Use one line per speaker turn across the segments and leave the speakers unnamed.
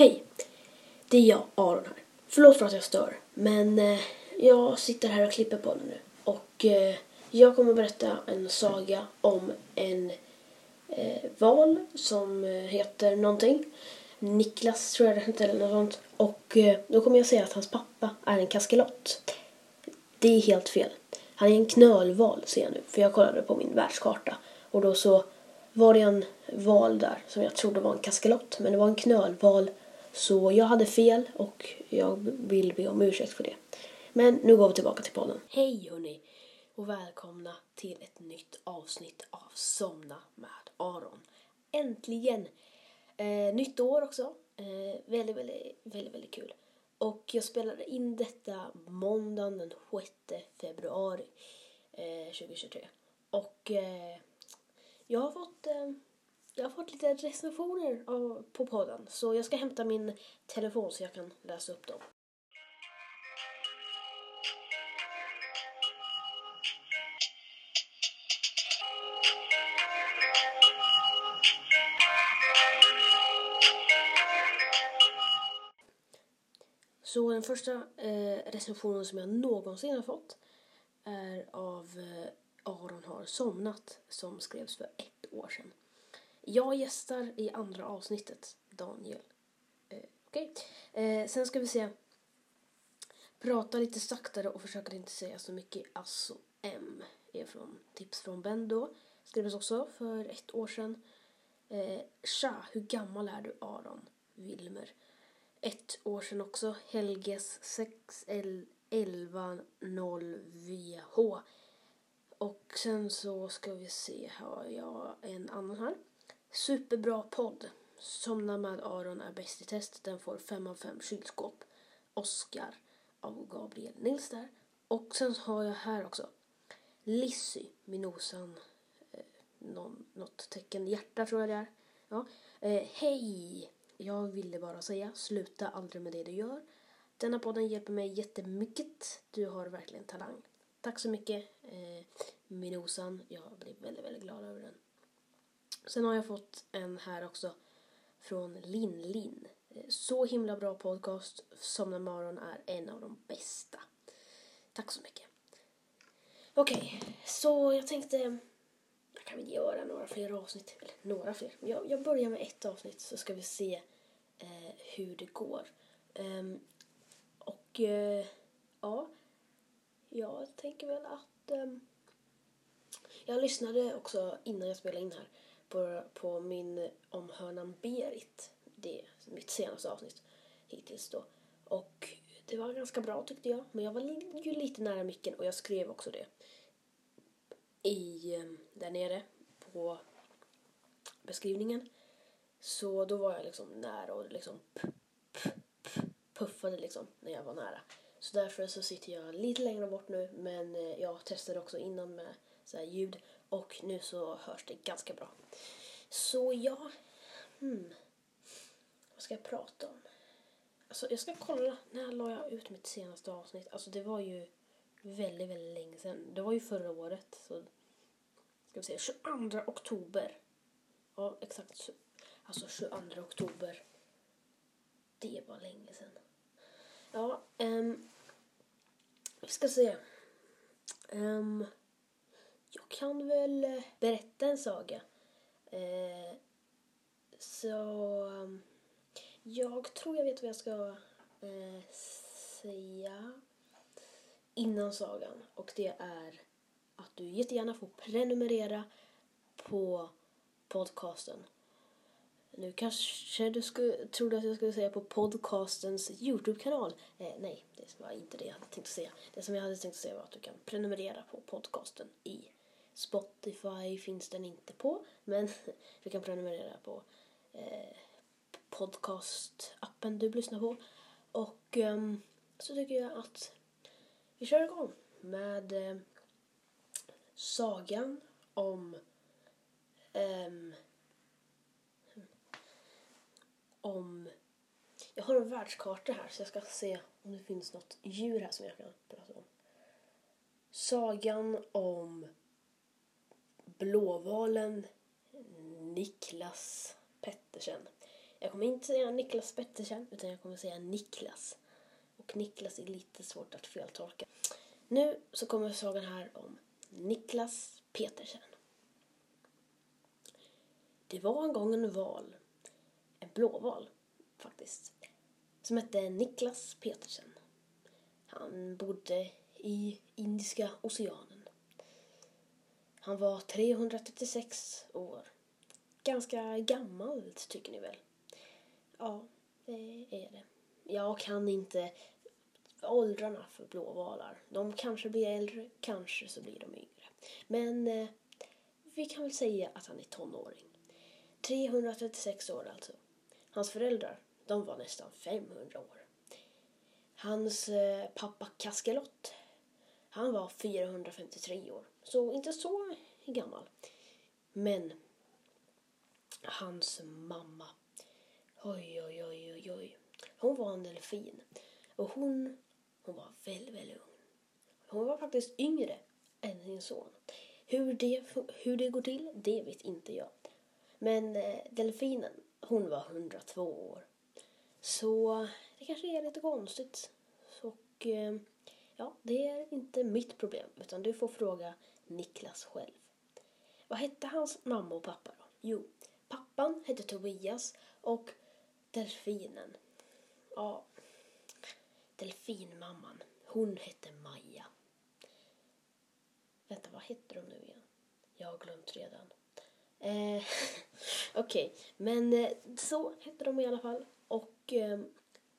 Hej! Det är jag, Aron här. Förlåt för att jag stör, men eh, jag sitter här och klipper på den nu. Och eh, jag kommer berätta en saga om en eh, val som eh, heter någonting. Niklas tror jag det heter eller något sånt. Och eh, då kommer jag säga att hans pappa är en kaskelot. Det är helt fel. Han är en knölval ser jag nu, för jag kollade på min världskarta. Och då så var det en val där som jag trodde var en kaskelot, men det var en knölval. Så jag hade fel och jag vill be om ursäkt för det. Men nu går vi tillbaka till podden. Hej hörni och välkomna till ett nytt avsnitt av Somna med Aron. Äntligen! Eh, nytt år också. Eh, väldigt, väldigt, väldigt, väldigt kul. Och jag spelade in detta måndagen den 6 februari eh, 2023. Och eh, jag har fått eh, jag har fått lite recensioner av, på podden. Så jag ska hämta min telefon så jag kan läsa upp dem. Så den första eh, recensionen som jag någonsin har fått är av eh, Aron har somnat som skrevs för ett år sedan. Jag gästar i andra avsnittet, Daniel. Eh, Okej. Eh, sen ska vi se. Prata lite saktare och försöka inte säga så mycket. Alltså M är från tips från Ben då. Skrevs också för ett år sedan. Eh, Tja, hur gammal är du Aron? Wilmer. Ett år sedan också. Helges 61100VH. Och sen så ska vi se, har jag en annan här. Superbra podd. Somna med Aron är bäst i test. Den får 5 av 5 kylskåp. Oscar av Gabriel Nils där. Och sen har jag här också Lissy, Minosan, eh, någon, något tecken hjärta tror jag det är. Ja. Eh, Hej! Jag ville bara säga, sluta aldrig med det du gör. Denna podden hjälper mig jättemycket. Du har verkligen talang. Tack så mycket eh, Minosan. Jag blir väldigt, väldigt glad över den. Sen har jag fått en här också från Linn Linn. Eh, så himla bra podcast. Somna morgon är en av de bästa. Tack så mycket. Okej, så jag tänkte jag kan väl göra några fler avsnitt. Eller några fler. Jag, jag börjar med ett avsnitt så ska vi se eh, hur det går. Um, och eh, ja, jag tänker väl att um, jag lyssnade också innan jag spelade in här på, på min om hönan Berit. Det är mitt senaste avsnitt hittills då. Och det var ganska bra tyckte jag. Men jag var ju lite nära micken och jag skrev också det i ehm, där nere på beskrivningen. Så då var jag liksom nära och liksom puffade liksom när jag var nära. Så därför så sitter jag lite längre bort nu men eh, jag testade också innan med så här ljud och nu så hörs det ganska bra. Så ja, hmm. vad ska jag prata om? Alltså jag ska kolla, när la jag ut mitt senaste avsnitt? Alltså det var ju väldigt, väldigt länge sedan. Det var ju förra året. Så ska vi se, 22 oktober. Ja, exakt. Alltså 22 oktober. Det var länge sedan. Ja, ehm. Vi ska se. Ehm jag kan väl eh, berätta en saga. Eh, så... Um, jag tror jag vet vad jag ska eh, säga innan sagan. Och det är att du jättegärna får prenumerera på podcasten. Nu kanske du skulle, trodde att jag skulle säga på podcastens Youtube-kanal. Eh, nej, det var inte det jag hade tänkt att säga. Det som jag hade tänkt att säga var att du kan prenumerera på podcasten i Spotify finns den inte på, men du kan prenumerera på eh, podcastappen du lyssnar på. Och eh, så tycker jag att vi kör igång med eh, sagan om ehm, om jag har en världskarta här så jag ska se om det finns något djur här som jag kan prata om. Sagan om blåvalen Niklas Pettersen. Jag kommer inte säga Niklas Pettersen utan jag kommer säga Niklas. Och Niklas är lite svårt att feltolka. Nu så kommer sagan här om Niklas Petersen. Det var en gång en val, en blåval faktiskt, som hette Niklas Petersen. Han bodde i Indiska oceanen. Han var 336 år. Ganska gammalt tycker ni väl? Ja, det är det. Jag kan inte åldrarna för blåvalar. De kanske blir äldre, kanske så blir de yngre. Men eh, vi kan väl säga att han är tonåring. 336 år alltså. Hans föräldrar, de var nästan 500 år. Hans eh, pappa Kaskelott, han var 453 år. Så inte så gammal. Men hans mamma, oj, oj, oj, oj, oj. Hon var en delfin. Och hon, hon var väldigt, väldigt ung. Hon var faktiskt yngre än sin son. Hur det, hur det går till, det vet inte jag. Men eh, delfinen, hon var 102 år. Så det kanske är lite konstigt. Och eh, ja, det är inte mitt problem utan du får fråga Niklas själv. Vad hette hans mamma och pappa då? Jo, pappan hette Tobias och delfinen. Ja, delfinmamman. Hon hette Maja. Vänta, vad hette de nu igen? Jag har glömt redan. Eh, Okej, okay. men eh, så hette de i alla fall. Och eh,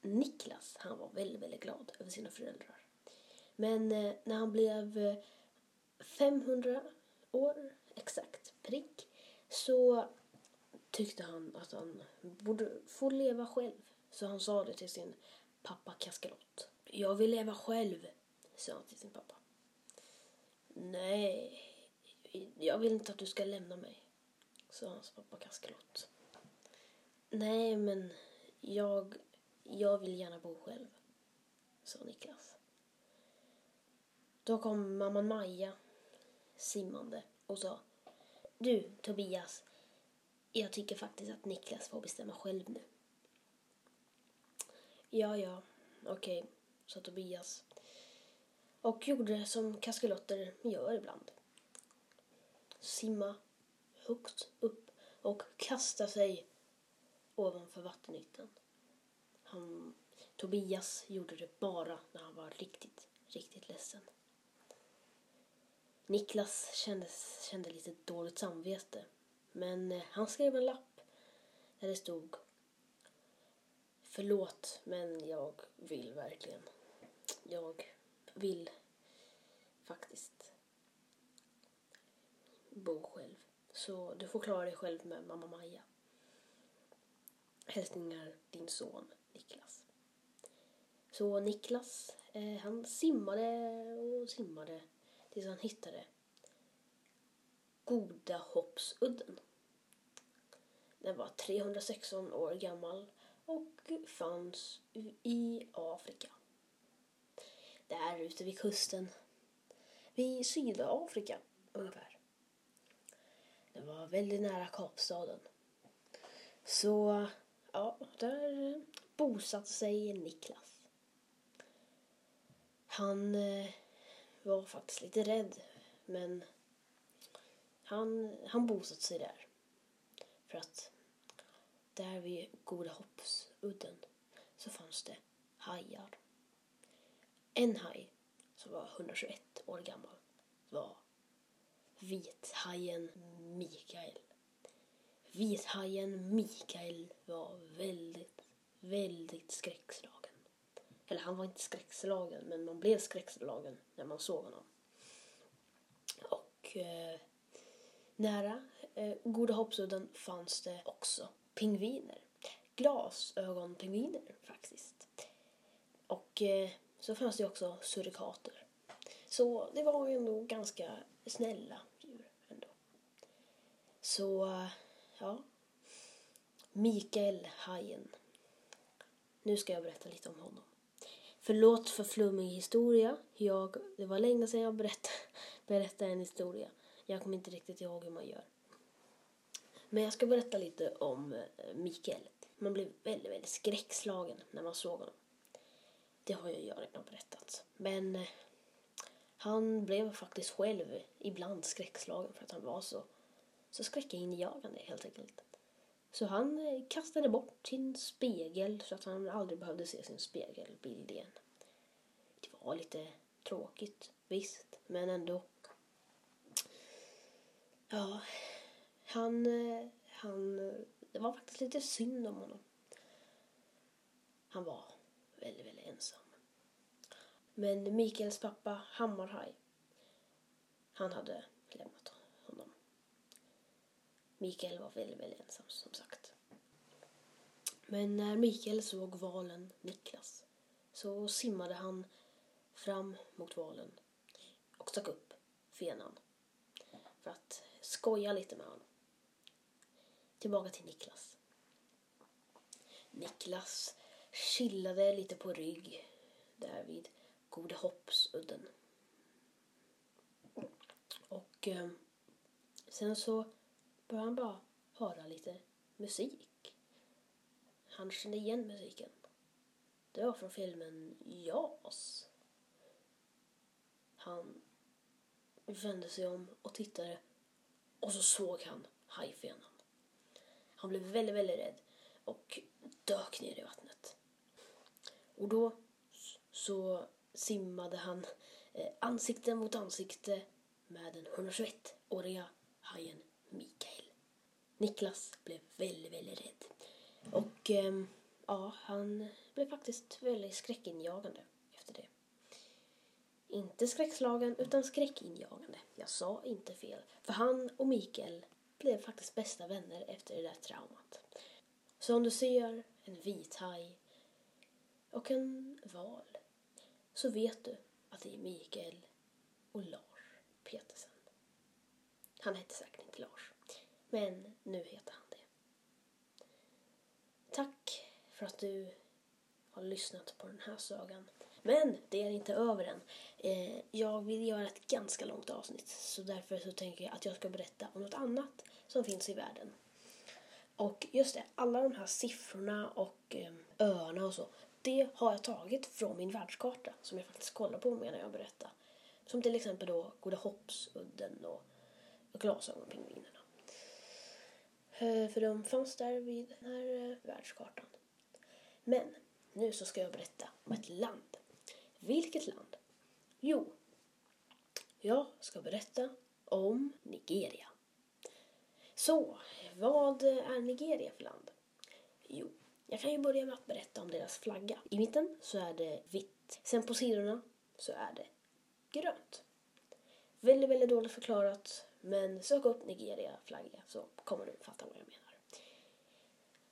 Niklas, han var väldigt, väldigt glad över sina föräldrar. Men eh, när han blev eh, 500 år, exakt, prick, så tyckte han att han borde få leva själv. Så han sa det till sin pappa Kaskalott. Jag vill leva själv, sa han till sin pappa. Nej, jag vill inte att du ska lämna mig, sa hans pappa Kaskalott. Nej, men jag, jag vill gärna bo själv, sa Niklas. Då kom mamman Maja simmande och sa Du, Tobias, jag tycker faktiskt att Niklas får bestämma själv nu. Ja, ja, okej, okay, sa Tobias. Och gjorde som kaskelotter gör ibland. Simma högt upp och kasta sig ovanför vattenytan. Han, Tobias gjorde det bara när han var riktigt, riktigt ledsen. Niklas kände, kände lite dåligt samvete men eh, han skrev en lapp där det stod Förlåt, men jag vill verkligen. Jag vill faktiskt bo själv. Så du får klara dig själv med mamma Maja. Hälsningar din son Niklas. Så Niklas, eh, han simmade och simmade tills han hittade Goda Hoppsudden. Den var 316 år gammal och fanns i Afrika. Där ute vid kusten. Vid Sydafrika ungefär. Den var väldigt nära Kapstaden. Så, ja, där eh, bosatte sig Niklas. Han eh, var faktiskt lite rädd, men han, han bosatte sig där. För att där vid Goda Hoppsudden så fanns det hajar. En haj som var 121 år gammal var vithajen Mikael. Vithajen Mikael var väldigt, väldigt skräckslagen. Eller han var inte skräckslagen, men man blev skräckslagen när man såg honom. Och eh, nära eh, Goda Hoppsudden fanns det också pingviner. Glasögonpingviner faktiskt. Och eh, så fanns det också surikater. Så det var ju ändå ganska snälla djur ändå. Så, eh, ja. Mikael Hajen. Nu ska jag berätta lite om honom. Förlåt för flummig historia. Jag, det var länge sedan jag berättade, berättade en historia. Jag kommer inte riktigt ihåg hur man gör. Men jag ska berätta lite om eh, Mikael. man blev väldigt, väldigt skräckslagen när man såg honom. Det har ju jag redan berättat. Men eh, han blev faktiskt själv ibland skräckslagen för att han var så, så skräckinjagande helt enkelt. Så han eh, kastade bort sin spegel så att han aldrig behövde se sin spegelbild igen. Det var lite tråkigt, visst, men ändå. Ja, han, eh, han, det var faktiskt lite synd om honom. Han var väldigt, väldigt ensam. Men Mikaels pappa Hammarhaj, han hade. Mikael var väldigt, väldigt ensam som sagt. Men när Mikael såg valen Niklas så simmade han fram mot valen och stack upp fenan för att skoja lite med honom. Tillbaka till Niklas. Niklas chillade lite på rygg där vid Gode Hoppsudden. Och eh, sen så började han bara höra lite musik. Han kände igen musiken. Det var från filmen Jas. Han vände sig om och tittade och så såg han hajfenan. Han blev väldigt, väldigt rädd och dök ner i vattnet. Och då så simmade han eh, ansikte mot ansikte med den 121-åriga hajen Mikael. Niklas blev väldigt, väldigt rädd. Och eh, ja, han blev faktiskt väldigt skräckinjagande efter det. Inte skräckslagen utan skräckinjagande. Jag sa inte fel. För han och Mikael blev faktiskt bästa vänner efter det där traumat. Så om du ser en vithaj och en val så vet du att det är Mikael och Lars Petersen. Han hette säkert inte Lars, men nu heter han det. Tack för att du har lyssnat på den här sagan. Men det är inte över än. Eh, jag vill göra ett ganska långt avsnitt så därför så tänker jag att jag ska berätta om något annat som finns i världen. Och just det, alla de här siffrorna och eh, öarna och så, det har jag tagit från min världskarta som jag faktiskt kollar på medan jag berättar. Som till exempel då Goda Hoppsudden och, och glasögonpingvinerna. Eh, för de fanns där vid den här eh, världskartan. Men nu så ska jag berätta om ett land. Vilket land? Jo, jag ska berätta om Nigeria. Så, vad är Nigeria för land? Jo, jag kan ju börja med att berätta om deras flagga. I mitten så är det vitt. Sen på sidorna så är det grönt. Väldigt, väldigt dåligt förklarat. Men sök upp Nigeria flagga så kommer du fatta vad jag menar.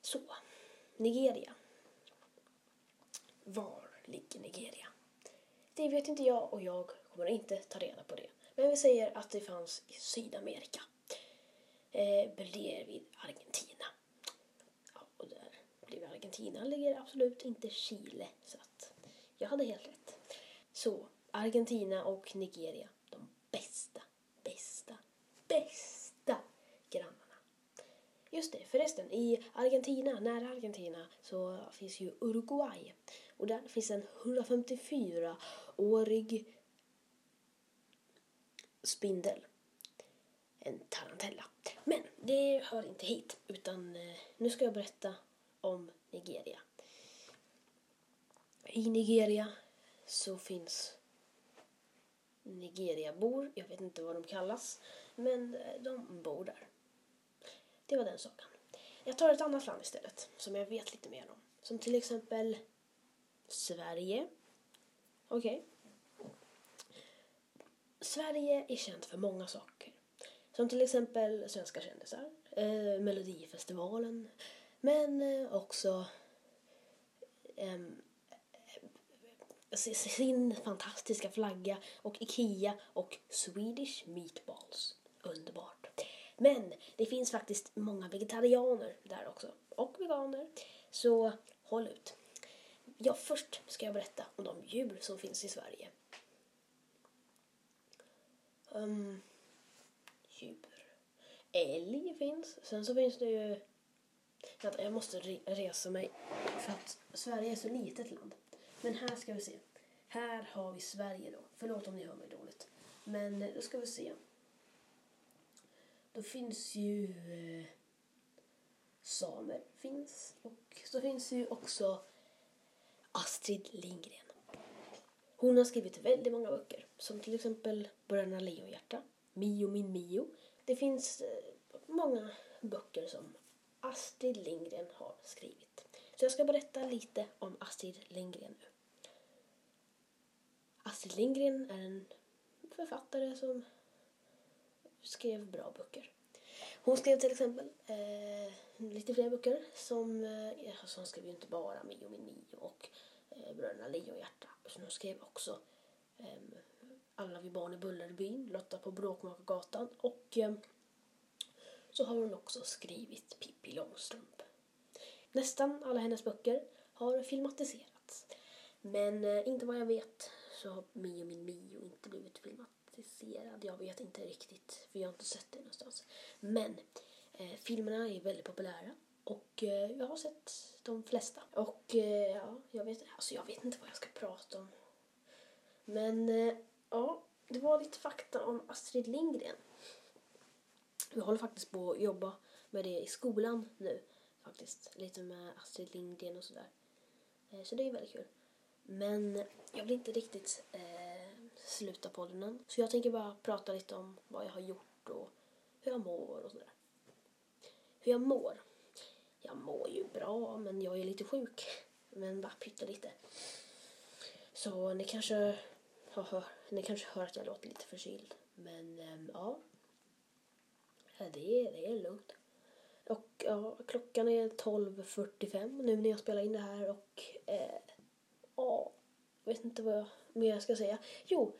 Så, Nigeria. Var ligger Nigeria? Det vet inte jag och jag kommer inte ta reda på det. Men vi säger att det fanns i Sydamerika. Eh, bredvid Argentina. Och där, bredvid Argentina ligger absolut inte Chile. Så att jag hade helt rätt. Så Argentina och Nigeria, bästa grannarna. Just det, förresten, i Argentina, nära Argentina, så finns ju Uruguay. Och där finns en 154-årig spindel. En tarantella. Men det hör inte hit, utan eh, nu ska jag berätta om Nigeria. I Nigeria så finns Nigeriabor, jag vet inte vad de kallas, men eh, de bor där. Det var den saken. Jag tar ett annat land istället, som jag vet lite mer om. Som till exempel Sverige. Okej. Okay. Sverige är känt för många saker. Som till exempel svenska kändisar, eh, Melodifestivalen, men eh, också eh, sin fantastiska flagga och Ikea och Swedish Meatballs. Underbart. Men det finns faktiskt många vegetarianer där också. Och veganer. Så håll ut. Ja, först ska jag berätta om de djur som finns i Sverige. Um, djur. Älg finns. Sen så finns det ju Vänta, jag måste re resa mig för att Sverige är så litet land. Men här ska vi se. Här har vi Sverige då. Förlåt om ni hör mig dåligt. Men eh, då ska vi se. Då finns ju eh, samer finns och så finns ju också Astrid Lindgren. Hon har skrivit väldigt många böcker som till exempel Bröderna Lejonhjärta, Mio min Mio. Det finns eh, många böcker som Astrid Lindgren har skrivit. Så jag ska berätta lite om Astrid Lindgren nu. Astrid Lindgren är en författare som skrev bra böcker. Hon skrev till exempel eh, lite fler böcker som, eh, alltså hon skrev ju inte bara Mio min Mio och eh, Bröderna Lejonhjärta. Hon skrev också eh, Alla vi barn i Bullerbyn, Lotta på Bråkmakargatan och eh, så har hon också skrivit Pippi Långstrump. Nästan alla hennes böcker har filmatiserats. Men eh, inte vad jag vet så har Mio min Mio inte blivit filmatiserad. Jag vet inte riktigt, för jag har inte sett det någonstans. Men eh, filmerna är väldigt populära och eh, jag har sett de flesta. Och eh, ja, jag vet, alltså jag vet inte vad jag ska prata om. Men eh, ja, det var lite fakta om Astrid Lindgren. Jag håller faktiskt på att jobba med det i skolan nu. Faktiskt. Lite med Astrid Lindgren och sådär. Eh, så det är väldigt kul. Men jag vill inte riktigt eh, sluta podden än. Så jag tänker bara prata lite om vad jag har gjort och hur jag mår och sådär. Hur jag mår? Jag mår ju bra, men jag är lite sjuk. Men bara pyttelite. Så ni kanske, hör, ni kanske hör att jag låter lite förkyld. Men eh, ja, det är, det är lugnt. Och ja, klockan är 12.45 nu när jag spelar in det här och eh, ja, jag vet inte vad jag mer jag ska säga. Jo,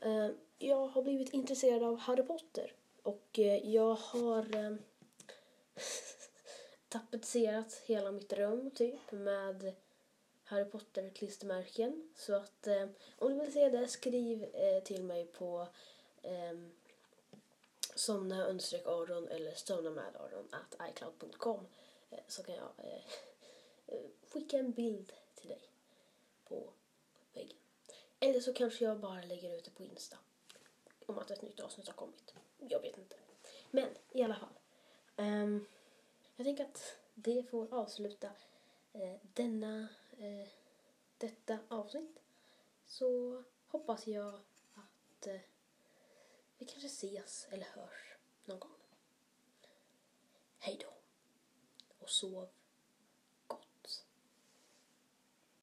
eh, jag har blivit intresserad av Harry Potter och eh, jag har eh, tapetserat hela mitt rum typ med Harry Potter-klistermärken. Så att eh, om du vill se det, skriv eh, till mig på eh, somna understreck Aron eller somna med Aron at icloud.com eh, så kan jag eh, skicka en bild till dig på väggen. Eller så kanske jag bara lägger ut det på Insta om att ett nytt avsnitt har kommit. Jag vet inte. Men i alla fall. Um, jag tänker att det får avsluta eh, denna, eh, detta avsnitt. Så hoppas jag att eh, vi kanske ses eller hörs någon gång. Hej då. Och sov